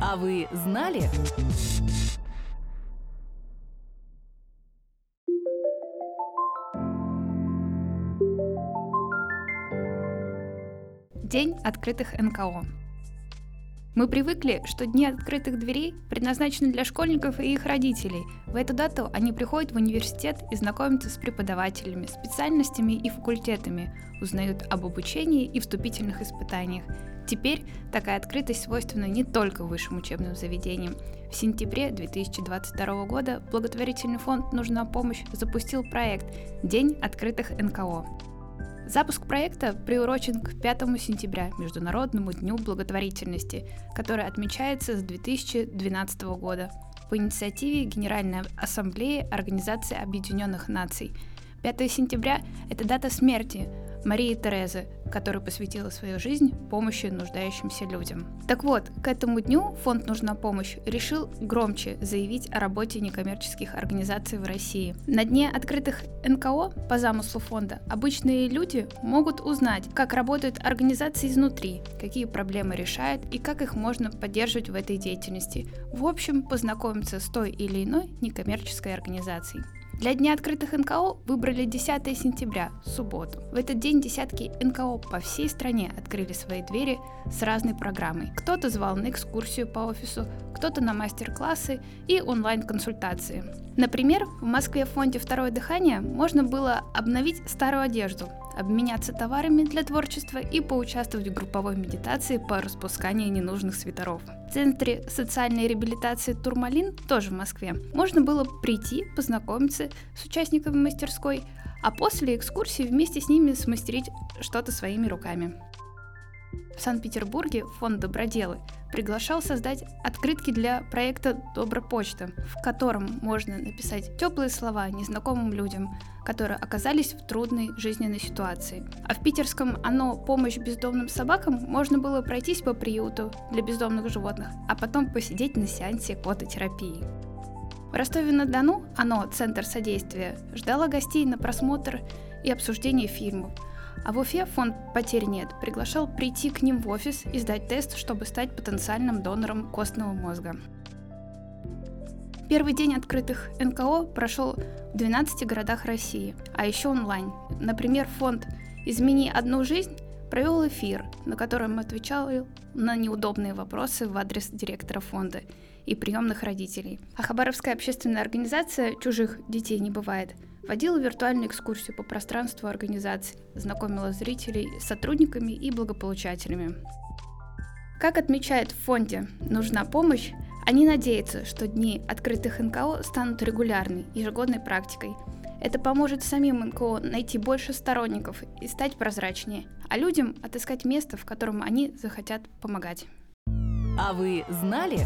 А вы знали? День открытых НКО. Мы привыкли, что дни открытых дверей предназначены для школьников и их родителей. В эту дату они приходят в университет и знакомятся с преподавателями, специальностями и факультетами, узнают об обучении и вступительных испытаниях. Теперь такая открытость свойственна не только высшим учебным заведениям. В сентябре 2022 года благотворительный фонд «Нужна помощь» запустил проект «День открытых НКО». Запуск проекта приурочен к 5 сентября, Международному дню благотворительности, который отмечается с 2012 года по инициативе Генеральной Ассамблеи Организации Объединенных Наций. 5 сентября – это дата смерти Марии Терезы, которая посвятила свою жизнь помощи нуждающимся людям. Так вот, к этому дню фонд «Нужна помощь» решил громче заявить о работе некоммерческих организаций в России. На дне открытых НКО по замыслу фонда обычные люди могут узнать, как работают организации изнутри, какие проблемы решают и как их можно поддерживать в этой деятельности. В общем, познакомиться с той или иной некоммерческой организацией. Для Дня открытых НКО выбрали 10 сентября, субботу. В этот день десятки НКО по всей стране открыли свои двери с разной программой. Кто-то звал на экскурсию по офису, кто-то на мастер-классы и онлайн-консультации. Например, в Москве в фонде «Второе дыхание» можно было обновить старую одежду, обменяться товарами для творчества и поучаствовать в групповой медитации по распусканию ненужных свитеров. Центре социальной реабилитации «Турмалин» тоже в Москве можно было прийти, познакомиться с участниками мастерской, а после экскурсии вместе с ними смастерить что-то своими руками. В Санкт-Петербурге фонд «Доброделы» приглашал создать открытки для проекта «Добропочта», в котором можно написать теплые слова незнакомым людям, которые оказались в трудной жизненной ситуации. А в питерском «Оно. Помощь бездомным собакам» можно было пройтись по приюту для бездомных животных, а потом посидеть на сеансе кототерапии. В Ростове-на-Дону «Оно. Центр содействия» ждало гостей на просмотр и обсуждение фильмов – а в Уфе фонд «Потерь нет» приглашал прийти к ним в офис и сдать тест, чтобы стать потенциальным донором костного мозга. Первый день открытых НКО прошел в 12 городах России, а еще онлайн. Например, фонд «Измени одну жизнь» провел эфир, на котором отвечал на неудобные вопросы в адрес директора фонда и приемных родителей. А Хабаровская общественная организация «Чужих детей не бывает» водила виртуальную экскурсию по пространству организации, знакомила зрителей с сотрудниками и благополучателями. Как отмечают в фонде «Нужна помощь», они надеются, что дни открытых НКО станут регулярной, ежегодной практикой. Это поможет самим НКО найти больше сторонников и стать прозрачнее, а людям отыскать место, в котором они захотят помогать. А вы знали?